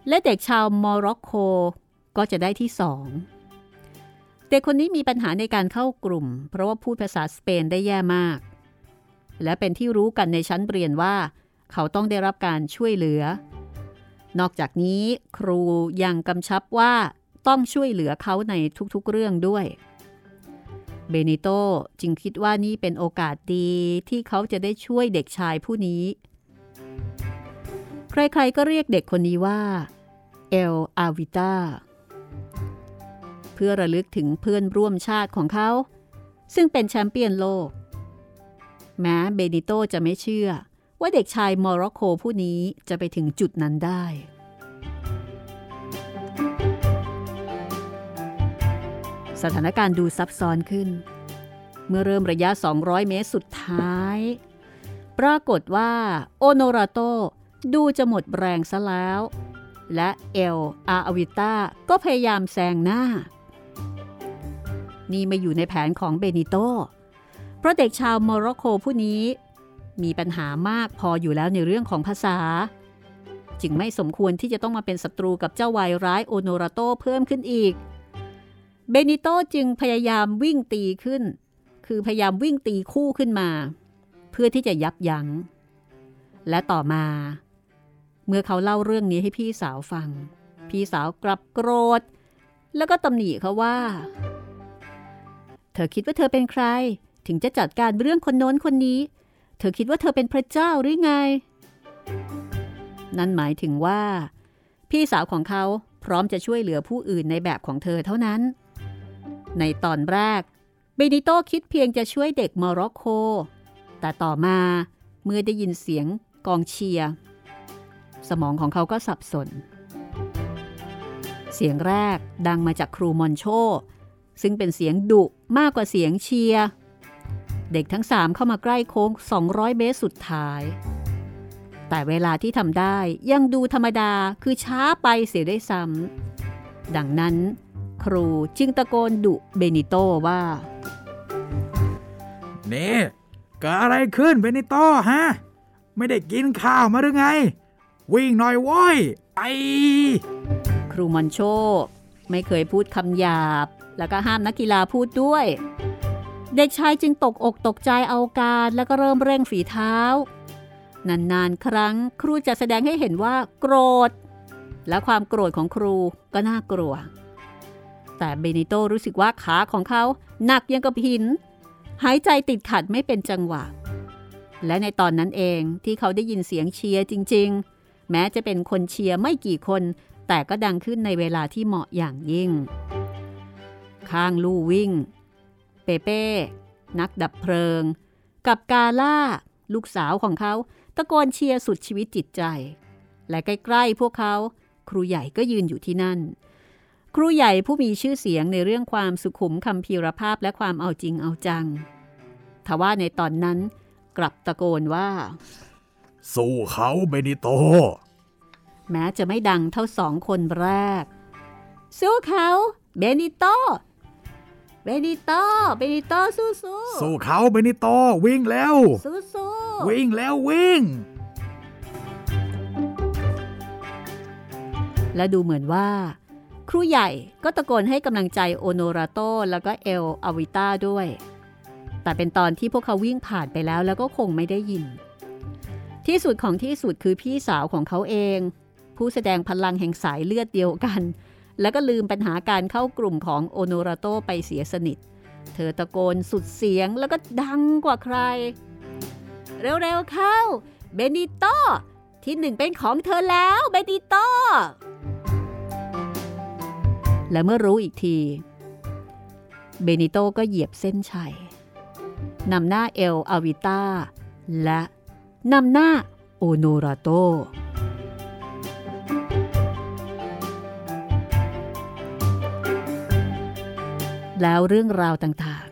และเด็กชาวโมร็อกโกก็จะได้ที่สองเด็กคนนี้มีปัญหาในการเข้ากลุ่ม เพราะว่าพูดภาษาสเปนได้แย่มาก และเป็นที่รู้กันในชั้นเรียนว่า เขาต้องได้รับการช่วยเหลือ นอกจากนี้ครูยังกำชับว่า ต้องช่วยเหลือเขาในทุกๆเรื่องด้วย เบนิโตจึงคิดว่านี่เป็นโอกาสดีที่เขาจะได้ช่วยเด็กชายผู้นี้ ใครๆก็เรียกเด็กคนนี้ว่าเอลอาวิตาเพื่อระลึกถึงเพื่อนร่วมชาติของเขา ซึ่งเป็นแชมเปี้ยนโลก แม้เบนิโตจะไม่เชื่อว่าเด็กชายโมร็อกโกผู้นี้จะไปถึงจุดนั้นได้ สถานการณ์ดูซับซ้อนขึ้น เมื่อเริ่มระยะ 200 เมตรสุดท้าย ปรากฏว่าโอโนราโตดูจะหมดแรงซะแล้ว และเอลอาอวิต้าก็พยายามแซงหน้า นี่ไม่อยู่ในแผนของเบนิโตเพราะเด็กชาวโมร็อกโกผู้นี้มีปัญหามากพออยู่แล้วในเรื่องของภาษา จึงไม่สมควรที่จะต้องมาเป็นศัตรูกับเจ้าวายร้ายโอโนราโตเพิ่มขึ้นอีก เบนิโตจึงพยายามวิ่งตีขึ้น คือพยายามวิ่งตีคู่ขึ้นมา เพื่อที่จะยับยัง้ง และต่อมา เมื่อเขาเล่าเรื่องนี้ให้พี่สาวฟัง พี่สาวกลับโกรธ แล้วก็ตำหนิเขาว่า เธอคิดว่าเธอเป็นใคร ถึงจะจัดการเรื่องคนโน้นคนนี้ เธอคิดว่าเธอเป็นพระเจ้าหรือไง นั่นหมายถึงว่า พี่สาวของเขาพร้อมจะช่วยเหลือผู้อื่นในแบบของเธอเท่านั้น ในตอนแรกเบนิโตคิดเพียงจะช่วยเด็กโมร็อกโก แต่ต่อมาเมื่อได้ยินเสียงกองเชียร์สมองของเขาก็สับสน เสียงแรกดังมาจากครูมอนโช ซึ่งเป็นเสียงดุมากกว่าเสียงเชียร์เด็กทั้งสามเข้ามาใกล้โค้ง 200 เมตรสุดท้าย แต่เวลาที่ทำได้ยังดูธรรมดาคือช้าไปเสียได้ซ้ำดังนั้น ครูจึงตะโกนดุเบนิโตว่านี่เกิดอะไรขึ้นเบนิโตฮะ ไม่ได้กินข้าวมาหรือไง วิ่งหน่อยว้ยไอครูมอนโช ไม่เคยพูดคำหยาบ แล้วก็ห้ามนักกีฬาพูดด้วย เด็กชายจึงตกอกตกใจเอาการแล้วก็เริ่มเร่งฝีเท้านานๆ ครั้งครูจะแสดงให้เห็นว่า โกรธ และความโกรธของครูก็น่ากลัว แต่เบนิโตรู้สึกว่าขาของเขาหนักยังกับหิน หายใจติดขัดไม่เป็นจังหวะ และในตอนนั้นเองที่เขาได้ยินเสียงเชียร์จริง ๆ แม้จะเป็นคนเชียร์ไม่กี่คน แต่ก็ดังขึ้นในเวลาที่เหมาะอย่างยิ่ง ข้างลู่วิ่ง เปเป้ นักดับเพลิง กับกาล่า ลูกสาวของเขาตะโกนเชียร์สุดชีวิตจิตใจ และใกล้ๆพวกเขา ครูใหญ่ก็ยืนอยู่ที่นั่น ครูใหญ่ผู้มีชื่อเสียงในเรื่องความสุขุมคำพีรภาพและความเอาจริงเอาจัง ทว่าในตอนนั้นกลับตะโกนว่า สู้เขาเบนิโต แม้จะไม่ดังเท่าสองคนแรก สู้เขาเบนิโต เบนิโต เบนิโตสู้สู้สู้เขาเบนิโตวิ่งแล้วสู้สู้วิ่งแล้ววิ่ง และดูเหมือนว่า ครูใหญ่ก็ตะโกนให้กำลังใจโอโนราโตแล้วก็เอลอวิต้าด้วย แต่เป็นตอนที่พวกเขาวิ่งผ่านไปแล้วแล้วก็คงไม่ได้ยิน ที่สุดของที่สุดคือพี่สาวของเขาเอง ผู้แสดงพลังแห่งสายเลือดเดียวกัน แล้วก็ลืมปัญหาการเข้ากลุ่มของโอโนราโตไปเสียสนิท เธอตะโกนสุดเสียงแล้วก็ดังกว่าใคร เร็วๆเข้า เบนิโตที่หนึ่งเป็นของเธอแล้วเบนิโต และเมื่อรู้อีกที เบนิโตก็เหยียบเส้นชัยนำหน้าเอลอาวิต้าและนำหน้าโอโนราโตแล้วเรื่องราวต่าง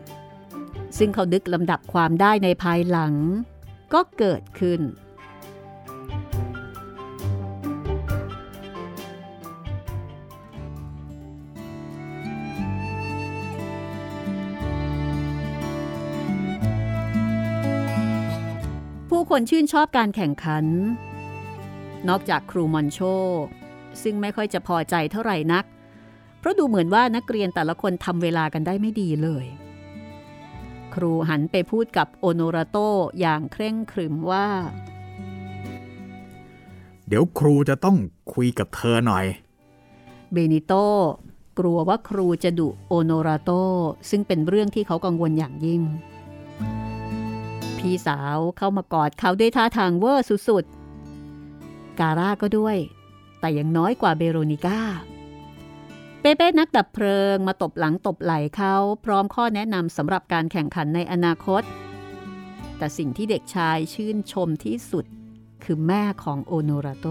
ๆ ซึ่งเขาดึกลำดับความได้ในภายหลัง ก็เกิดขึ้น คนชื่นชอบการแข่งขัน นอกจากครูมอนโช ซึ่งไม่ค่อยจะพอใจเท่าไหร่นัก เพราะดูเหมือนว่านักเรียนแต่ละคนทำเวลากันได้ไม่ดีเลย ครูหันไปพูดกับโอโนราโตอย่างเคร่งครึมว่า เดี๋ยวครูจะต้องคุยกับเธอหน่อย เบนิโตกลัวว่าครูจะดุโอโนราโตซึ่งเป็นเรื่องที่เขากังวลอย่างยิ่ง พี่สาวเข้ามากอดเขาด้วยท่าทางเวอร์สุดๆ การ่าก็ด้วย แต่ยังน้อยกว่าเบโรนิก้า เปเป้นักดับเพลิงมาตบหลังตบไหล่เขาพร้อมข้อแนะนำสำหรับการแข่งขันในอนาคต แต่สิ่งที่เด็กชายชื่นชมที่สุดคือแม่ของโอโนราโต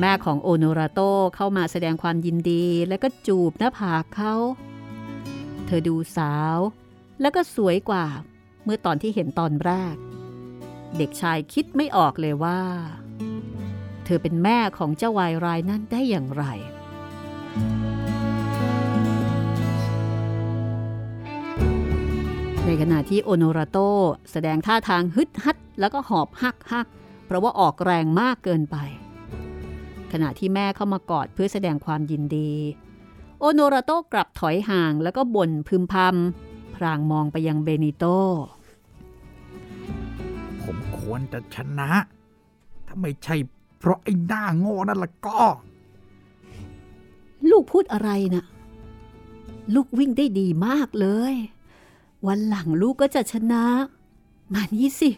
แม่ของโอโนราโตเข้ามาแสดงความยินดีและก็จูบหน้าผากเขา เธอดูสาว และก็สวยกว่า เมื่อตอนที่เห็นตอนแรก เด็กชายคิดไม่ออกเลยว่า เธอเป็นแม่ของเจ้าวายรายนั้นได้อย่างไร ในขณะที่โอโนราโตแสดงท่าทางฮึดฮัดแล้วก็หอบฮักฮักเพราะว่าออกแรงมากเกินไป ขณะที่แม่เข้ามากอดเพื่อแสดงความยินดี โอโนราโตกลับถอยห่างแล้วก็บ่นพึมพำพรางมองไปยังเบนิโต ควรจะชนะ ถ้าไม่ใช่เพราะไอ้หน้าโง่นั่นละก็ ลูกพูดอะไรนะลูกวิ่งได้ดีมากเลย วันหลังลูกก็จะชนะ มานี่สิ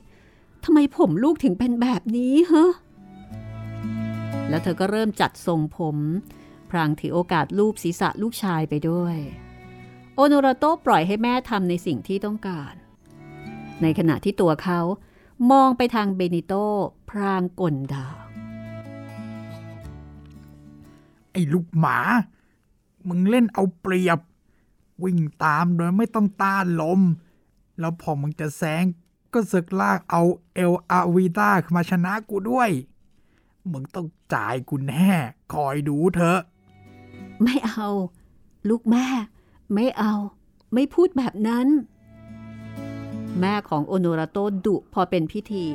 ทำไมผมลูกถึงเป็นแบบนี้ฮะแล้วเธอก็เริ่มจัดทรงผม พรางถือโอกาสลูบศีรษะลูกชายไปด้วย โอโนราโตปล่อยให้แม่ทำในสิ่งที่ต้องการ ในขณะที่ตัวเขา มองไปทางเบนิโตพรางกลดาไออ้ลูกหมา มึงเล่นเอาเปรียบ วิ่งตามโดยไม่ต้องต้านลม แล้วพอมึงจะแซงก็สึกลากเอาเอลอาวีตามาชนะกูด้วย มึงต้องจ่ายกูแน่คอยดูเถอะ ไม่เอา ลูกแม่ ไม่เอา ไม่พูดแบบนั้น แม่ของโอโนราโตดุพอเป็นพิธี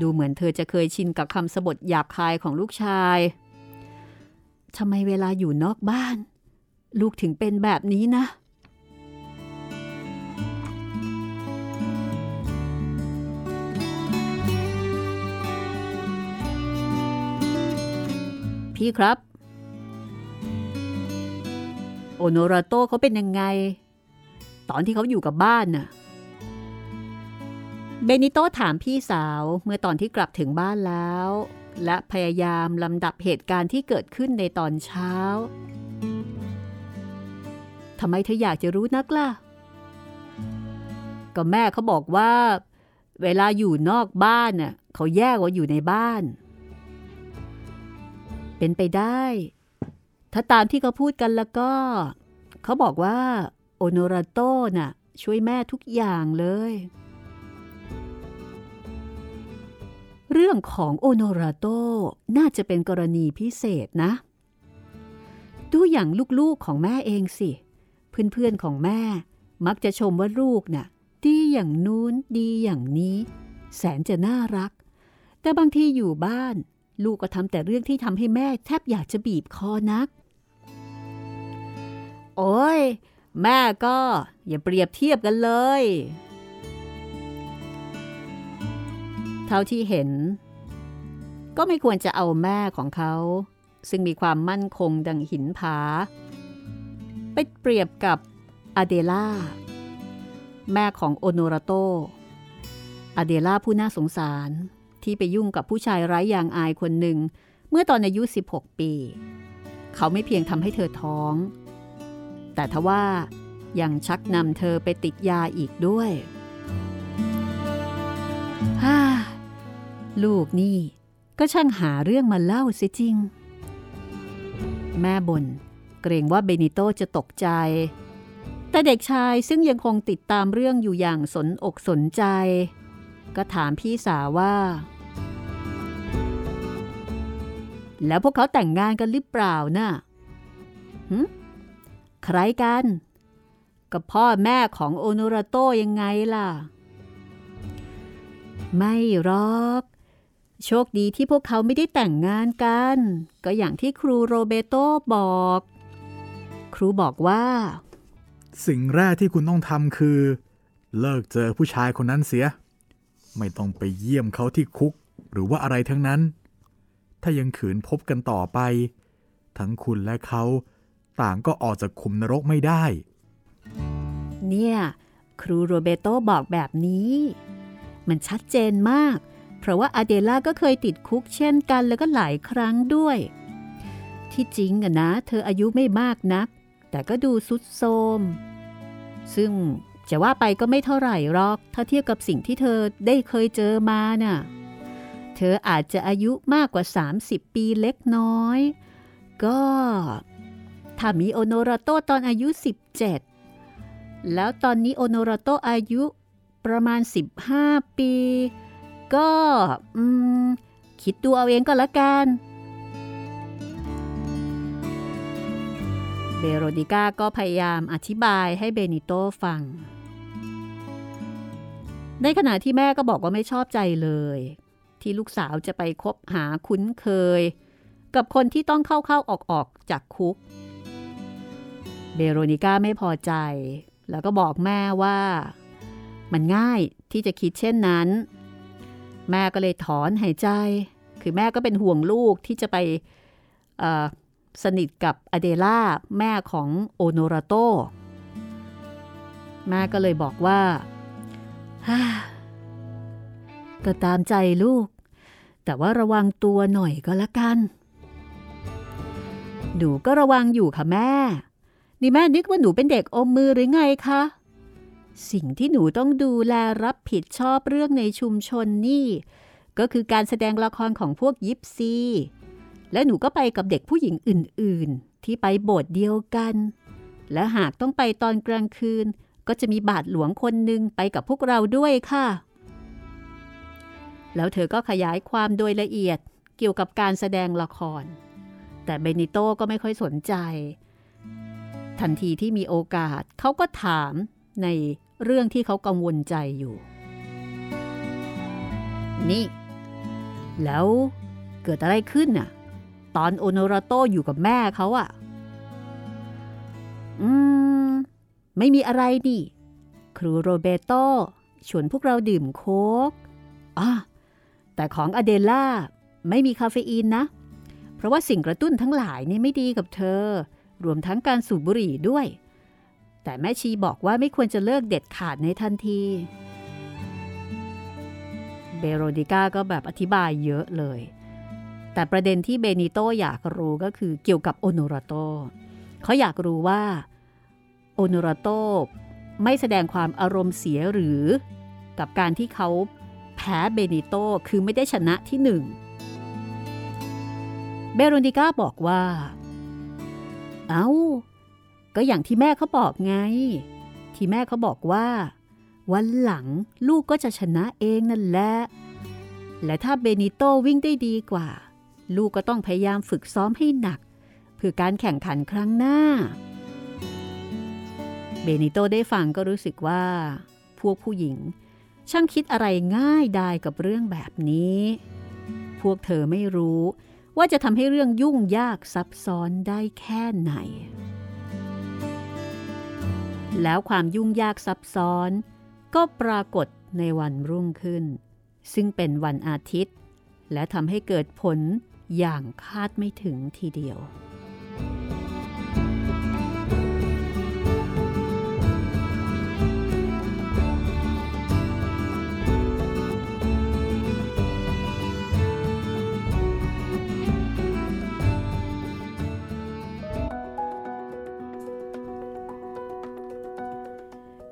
ดูเหมือนเธอจะเคยชินกับคำสบทหยาบคายของลูกชายทำไมเวลาอยู่นอกบ้าน ลูกถึงเป็นแบบนี้นะ พี่ครับ โอโนราโตเขาเป็นยังไง ตอนที่เขาอยู่กับบ้านน่ะ เบนิโตถามพี่สาวเมื่อตอนที่กลับถึงบ้านแล้ว และพยายามลำดับเหตุการณ์ที่เกิดขึ้นในตอนเช้าทำไมเธออยากจะรู้นักล่ะ ก็แม่เขาบอกว่า เวลาอยู่นอกบ้านน่ะเขาแยกว่าอยู่ในบ้าน เป็นไปได้ ถ้าตามที่เขาพูดกันแล้วก็ เขาบอกว่า โอโนราโตน่ะช่วยแม่ทุกอย่างเลย เรื่องของโอโนราโตน่าจะเป็นกรณีพิเศษนะ ดูอย่างลูกๆของแม่เองสิ เพื่อนๆของแม่มักจะชมว่าลูกน่ะดีอย่างนู้นดีอย่างนี้ แสนจะน่ารัก แต่บางทีอยู่บ้าน ลูกก็ทำแต่เรื่องที่ทำให้แม่แทบอยากจะบีบคอนัก โอ้ย แม่ก็อย่าเปรียบเทียบกันเลย เท่าที่เห็น ก็ไม่ควรจะเอาแม่ของเขา ซึ่งมีความมั่นคงดังหินผา ไปเปรียบกับอเดล่า แม่ของโอโนราโตอเดล่าผู้น่าสงสารที่ไปยุ่งกับผู้ชายไร้ยางอายคนหนึ่ง เมื่อตอนอายุ 16 ปี เขาไม่เพียงทำให้เธอท้อง แต่ทว่ายังชักนำเธอไปติดยาอีกด้วยฮ่าลูกนี่ก็ช่างหาเรื่องมาเล่าเสียจริง แม่บน่นเกรงว่าเบนิโตจะตกใจ แต่เด็กชายซึ่งยังคงติดตามเรื่องอยู่อย่างสนอกสนใจ ก็ถามพี่สาวว่า แล้วพวกเขาแต่งงานกันหรือเปล่านะ่ะหื ใครกัน กับพ่อแม่ของโอโนราโตยังไงล่ะ ไม่หรอก โชคดีที่พวกเขาไม่ได้แต่งงานกัน ก็อย่างที่ครูโรเบโตบอก ครูบอกว่า สิ่งแรกที่คุณต้องทำคือ เลิกเจอผู้ชายคนนั้นเสีย ไม่ต้องไปเยี่ยมเขาที่คุก หรือว่าอะไรทั้งนั้น ถ้ายังขืนพบกันต่อไป ทั้งคุณและเขา ต่างก็ออกจากขุมนรกไม่ได้ เนี่ย ครูโรเบโตบอกแบบนี้ มันชัดเจนมาก เพราะว่าอาเดล่าก็เคยติดคุกเช่นกันแล้วก็หลายครั้งด้วย ที่จริงอะนะ เธออายุไม่มากนัก แต่ก็ดูสุดโทมซึ่งจะว่าไปก็ไม่เท่าไหร่หรอก ถ้าเทียบกับสิ่งที่เธอได้เคยเจอมาน่ะ เธออาจจะอายุมากกว่า 30 ปีเล็กน้อย ก็ ถ้ามีโอโนราโตตอนอายุ 17 แล้วตอนนี้โอโนราโตอายุประมาณ 15 ปี ก็คิดดูเอาเองก็แล้วกันเบโรดิก้าก็พยายามอธิบายให้เบนิโตฟัง ในขณะที่แม่ก็บอกว่าไม่ชอบใจเลย ที่ลูกสาวจะไปคบหาคุ้นเคย กับคนที่ต้องเข้าเข้าออกออกจากคุก เบโรนิก้าไม่พอใจ แล้วก็บอกแม่ว่า มันง่ายที่จะคิดเช่นนั้น แม่ก็เลยถอนหายใจ คือแม่ก็เป็นห่วงลูกที่จะไปสนิทกับอเดล่าแม่ของโอโนราโต แม่ก็เลยบอกว่าฮ่าก็ตามใจลูก แต่ว่าระวังตัวหน่อยก็แล้วกัน หนูก็ระวังอยู่ค่ะแม่ นี่แม่นึกว่าหนูเป็นเด็กอมมือหรือไงคะ สิ่งที่หนูต้องดูแลรับผิดชอบเรื่องในชุมชนนี่ ก็คือการแสดงละครของพวกยิปซี และหนูก็ไปกับเด็กผู้หญิงอื่น ๆ ที่ไปโบสถ์เดียวกัน และหากต้องไปตอนกลางคืน ก็จะมีบาทหลวงคนหนึ่งไปกับพวกเราด้วยค่ะ แล้วเธอก็ขยายความโดยละเอียดเกี่ยวกับการแสดงละคร แต่เบนิโต้ก็ไม่ค่อยสนใจ ทันทีที่มีโอกาสเขาก็ถามในเรื่องที่เขากังวลใจอยู่ นี่ แล้วเกิดอะไรขึ้นน่ะ ตอนโอโนราโตอยู่กับแม่เขาอะอืม ไม่มีอะไรนี่ ครูโรเบโตชวนพวกเราดื่มโค้กอะแต่ของอเดล่าไม่มีคาเฟอีนนะ เพราะว่าสิ่งกระตุ้นทั้งหลายนี่ไม่ดีกับเธอ รวมทั้งการสูบบุหรี่ด้วย แต่แม่ชีบอกว่าไม่ควรจะเลิกเด็ดขาดในทันทีเบโรนิก้าก็แบบอธิบายเยอะเลย แต่ประเด็นที่เบนิโตอยากรู้ก็คือเกี่ยวกับโอโนราโตเขาอยากรู้ว่าโอโนราโตไม่แสดงความอารมณ์เสียหรือกับการที่เขาแพ้เบนิโตคือไม่ได้ชนะที่หนึ่งเบโรนิก้าบอกว่า เอา้า ก็อย่างที่แม่เขาบอกไง ที่แม่เขาบอกว่า วันหลังลูกก็จะชนะเองนั่นแหละ และถ้าเบนิโตวิ่งได้ดีกว่า ลูกก็ต้องพยายามฝึกซ้อมให้หนัก เพื่อการแข่งขันครั้งหน้า เบนิโตได้ฟังก็รู้สึกว่า พวกผู้หญิง ช่างคิดอะไรง่ายดายกับเรื่องแบบนี้ พวกเธอไม่รู้ ว่าจะทำให้เรื่องยุ่งยากซับซ้อนได้แค่ไหน แล้วความยุ่งยากซับซ้อน ก็ปรากฏในวันรุ่งขึ้น ซึ่งเป็นวันอาทิตย์ และทำให้เกิดผลอย่างคาดไม่ถึงทีเดียว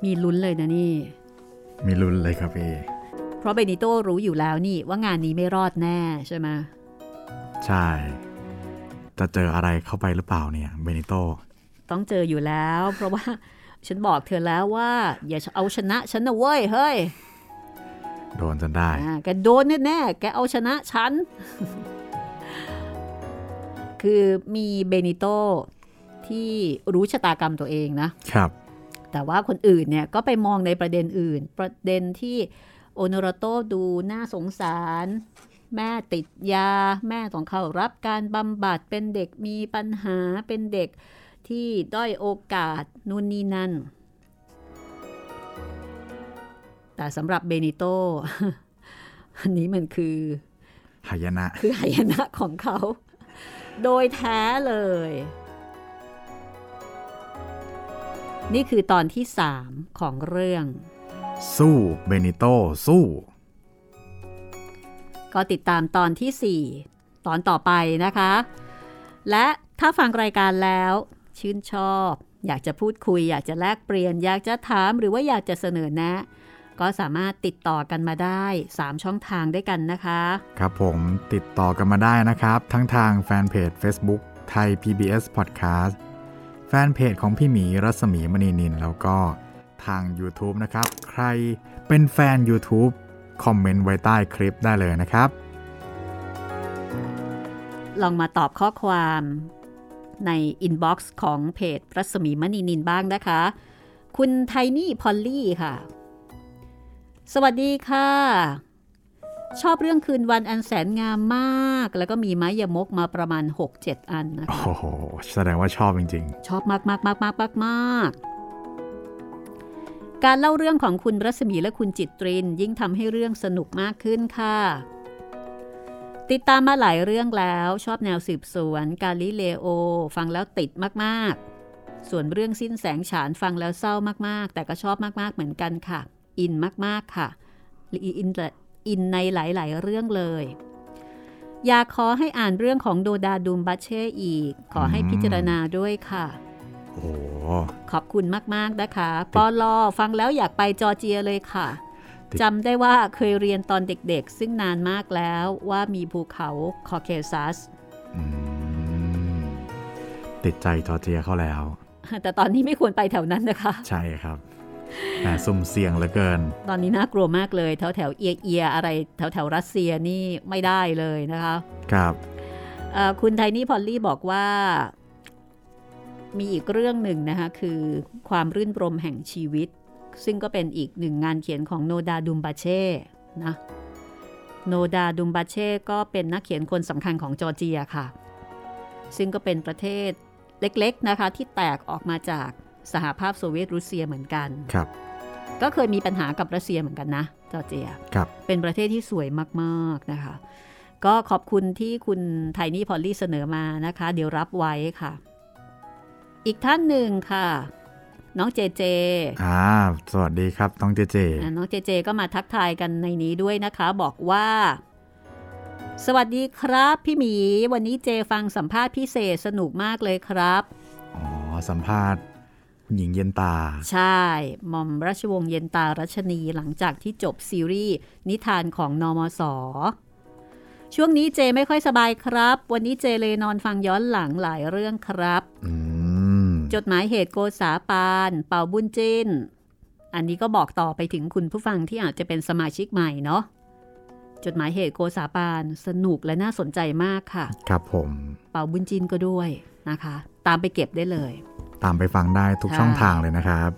มีลุ้นเลยนะนี่ มีลุ้นเลยครับพี่เพราะเบนิโต้รู้อยู่แล้วนี่ว่างานนี้ไม่รอดแน่ใช่ไหมใช่ จะเจออะไรเข้าไปหรือเปล่าเนี่ยเบนิโตต้องเจออยู่แล้ว เพราะว่าฉันบอกเธอแล้วว่า อย่าเอาชนะฉันนะเว้ยเฮ้ยโดนจนได้อ่าแกโดนแน่ๆแกเอาชนะฉัน คือมีเบนิโตที่รู้ชะตากรรมตัวเองนะครับ แต่ว่าคนอื่นเนี่ยก็ไปมองในประเด็นอื่น ประเด็นที่โอโนราโตดูน่าสงสาร แม่ติดยา แม่ต้องเข้ารับการบำบัดเป็นเด็กมีปัญหาเป็นเด็กที่ด้อยโอกาสนู่นนี่นั่น แต่สำหรับเบนิโตอันนี้มันคือหายนะ คือหายนะของเขา โดยแท้เลย นี่คือตอนที่สามของเรื่อง สู้เบนิโตสู้ ก็ติดตามตอนที่4ตอนต่อไปนะคะ และถ้าฟังรายการแล้ว ชื่นชอบ อยากจะพูดคุย อยากจะแลกเปลี่ยน อยากจะถามหรือว่าอยากจะเสนอแนะ ก็สามารถติดต่อกันมาได้ 3 ช่องทางด้วยกันนะคะ ครับผมติดต่อกันมาได้นะครับ ทั้งทางแฟนเพจ Facebook ไทย PBS Podcast แฟนเพจของพี่หมีรัศมีมณีนินแล้วก็ทาง YouTube นะครับ ใครเป็นแฟน YouTube คอมเมนต์ไว้ใต้คลิปได้เลยนะครับ ลองมาตอบข้อความในอินบ็อกซ์ของเพจรัศมีมณีนินบ้างนะคะ คุณไทนี่พอลลี่ค่ะ สวัสดีค่ะ ชอบเรื่องคืนวันอันแสนงามมาก แล้วก็มีไม้ยมกมาประมาณ 6-7 อันนะคะโอ้โหแสดงว่าชอบจริงชอบมากมากมากมากมากมากการเล่าเรื่องของคุณรัศมีและคุณจิตริน ยิ่งทำให้เรื่องสนุกมากขึ้นค่ะ ติดตามมาหลายเรื่องแล้วชอบแนวสืบสวนกาลิเลโอ ฟังแล้วติดมากๆ ส่วนเรื่องสิ้นแสงฉานฟังแล้วเศร้ามากๆ แต่ก็ชอบมากๆเหมือนกันค่ะ อินมากๆค่ะอิน อินในหลาย ๆ เรื่องเลย อยากขอให้อ่านเรื่องของโดดาดูมบัชเช่อีก ขอให้พิจารณาด้วยค่ะๆโอ้โหขอบคุณมาก ๆ นะคะปอลอฟังแล้วอยากไปจอร์เจียเลยค่ะติดจำได้ว่าเคยเรียนตอนเด็กๆ ซึ่งนานมากแล้วว่ามีภูเขาคอเคซัสอืมติดใจจอร์เจียเขาแล้ว แต่ตอนนี้ไม่ควรไปแถวนั้นนะคะ ใช่ครับแต่ สุ่มเสี่ยงเหลือเกิน ตอนนี้น่ากลัวมากเลย แถวแถวเอียเอียอะไรแถวแถวรัสเซียนี่ไม่ได้เลยนะคะครับเอ่อคุณไทนี่พอลลี่บอกว่า มีอีกเรื่องหนึ่งนะคะ คือความรื่นรมแห่งชีวิต ซึ่งก็เป็นอีกหนึ่งงานเขียนของโนดาดุมบาเช่นะโนดาดุมบาเช่ก็เป็นนักเขียนคนสำคัญของจอร์เจียค่ะ ซึ่งก็เป็นประเทศเล็กๆนะคะที่แตกออกมาจาก สหภาพโซเวียตรัสเซียเหมือนกันครับก็เคยมีปัญหากับรัสเซียเหมือนกันนะจอร์เจียครับเป็นประเทศที่สวยมากๆนะคะ ก็ขอบคุณที่คุณไทนี่พอลลี่เสนอมานะคะ เดี๋ยวรับไว้ค่ะ อีกท่านหนึ่งค่ะ น้องเจเจอ่าสวัสดีครับ น้องเจเจอะน้องเจเจก็มาทักทายกันในนี้ด้วยนะคะ บอกว่า สวัสดีครับพี่หมี วันนี้เจฟังสัมภาษณ์พิเศษสนุกมากเลยครับอ๋อสัมภาษณ์ คุณหญิงเย็นตา ใช่หม่อมราชวงศ์เย็นตารัชนีหลังจากที่จบซีรีส์นิทานของนอมศช่วงนี้เจไม่ค่อยสบายครับ วันนี้เจเลยนอนฟังย้อนหลังหลายเรื่องครับอืมจดหมายเหตุโกษาปาน เป่าบุญจินอันนี้ก็บอกต่อไปถึงคุณผู้ฟังที่อาจจะเป็นสมาชิกใหม่เนาะจดหมายเหตุโกษาปานสนุกและน่าสนใจมากค่ะ ครับผม เป่าบุญจินก็ด้วยนะคะ ตามไปเก็บได้เลย ตามไปฟังได้ทุกใช่ช่องทางเลยนะครับ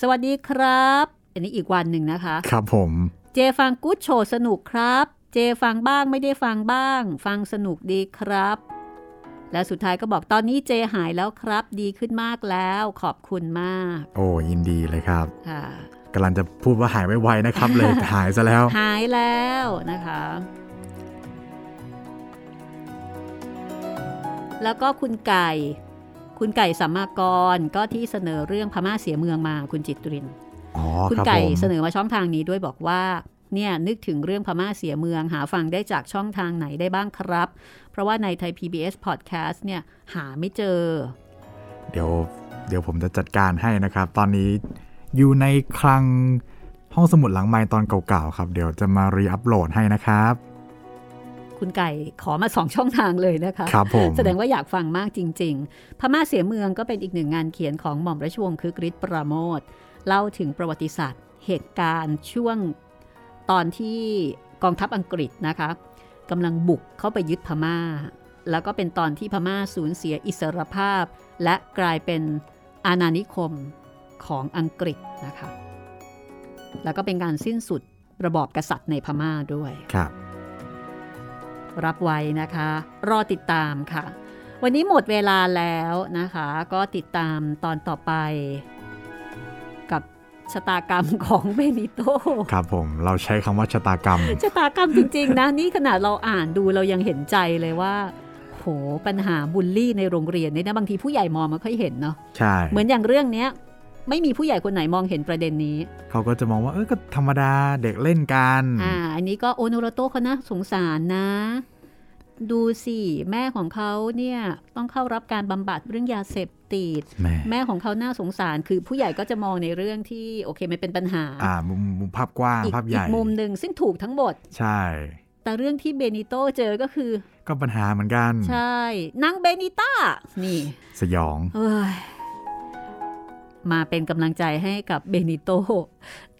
สวัสดีครับ อันนี้อีกวันหนึ่งนะคะ ครับผม เจฟังกู๊ดโชว์สนุกครับ เจฟังบ้างไม่ได้ฟังบ้าง ฟังสนุกดีครับ และสุดท้ายก็บอกตอนนี้เจหายแล้วครับ ดีขึ้นมากแล้ว ขอบคุณมาก โอ้ยินดีเลยครับค่ะกำลังจะพูดว่าหายไวๆนะครับ เลยแต่หายซะแล้ว หายแล้วนะคะแล้วก็คุณไก่ คุณไก่สัมมากรก็ที่เสนอเรื่องพม่าเสียเมืองมาคุณจิตรินอ๋อคุณครับไก่ผมเสนอมาช่องทางนี้ด้วยบอกว่าเนี่ยนึกถึงเรื่องพม่าเสียเมืองหาฟังได้จากช่องทางไหนได้บ้างครับ เพราะว่าในไทย PBS Podcast เนี่ยหาไม่เจอ เดี๋ยวเดี๋ยวผมจะจัดการให้นะครับ ตอนนี้อยู่ในคลังห้องสมุดหลังไม้ตอนเก่าๆครับ เดี๋ยวจะมารีอัปโหลดให้นะครับ คุณไก่ขอมาสองช่องทางเลยนะคะครับผมแสดงว่าอยากฟังมากจริง ๆ พม่าเสียเมืองก็เป็นอีกหนึ่งงานเขียนของหม่อมราชวงศ์คึกฤทธิ์ปราโมทเล่าถึงประวัติศาสตร์เหตุการณ์ช่วงตอนที่กองทัพอังกฤษนะคะกำลังบุกเข้าไปยึดพม่า แล้วก็เป็นตอนที่พม่าสูญเสียอิสรภาพ และกลายเป็นอาณานิคมของอังกฤษนะคะแล้วก็เป็นการสิ้นสุดระบอบกษัตริย์ในพม่าด้วยครับ รับไว้นะคะ รอติดตามค่ะ วันนี้หมดเวลาแล้วนะคะ ก็ติดตามตอนต่อไป กับชะตากรรมของเบนิโตครับผมเราใช้คำว่าชะตากรรม ชะตากรรมจริง ๆ นะ นี่ขนาดเราอ่านดูเรายังเห็นใจเลยว่าโหปัญหาบูลลี่ในโรงเรียนเนี่ยนะบางทีผู้ใหญ่มองไม่ค่อยเห็นเนาะใช่เหมือนอย่างเรื่องเนี้ย ไม่มีผู้ใหญ่คนไหนมองเห็นประเด็นนี้ เขาก็จะมองว่าเออก็ธรรมดาเด็กเล่นกันอ่าอันนี้ก็โอโนโรโตเขานะสงสารนะ ดูสิแม่ของเขาเนี่ยต้องเข้ารับการบำบัดเรื่องยาเสพติดแหม่แม่ของเขาน่าสงสารคือผู้ใหญ่ก็จะมองในเรื่องที่โอเคไม่เป็นปัญหาอ่ามุมมุมภาพกว้างอีกภาพใหอีญ่กมุมหนึ่งซึ่งถูกทั้งหมดใช่แต่เรื่องที่เบนิโตเจอก็คือ ก็ปัญหาเหมือนกัน ใช่นังเบนิต้านี่ สยองเอ้ย มาเป็นกำลังใจให้กับเบนิโต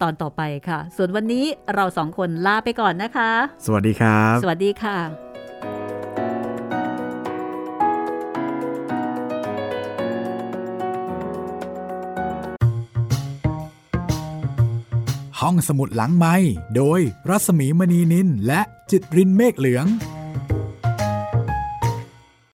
ตอนต่อไปค่ะ ส่วนวันนี้เราสองคนลาไปก่อนนะคะ สวัสดีครับ สวัสดีค่ะ ห้องสมุดหลังไม้โดยรัศมีมณีนินและจิตรินเมฆเหลือง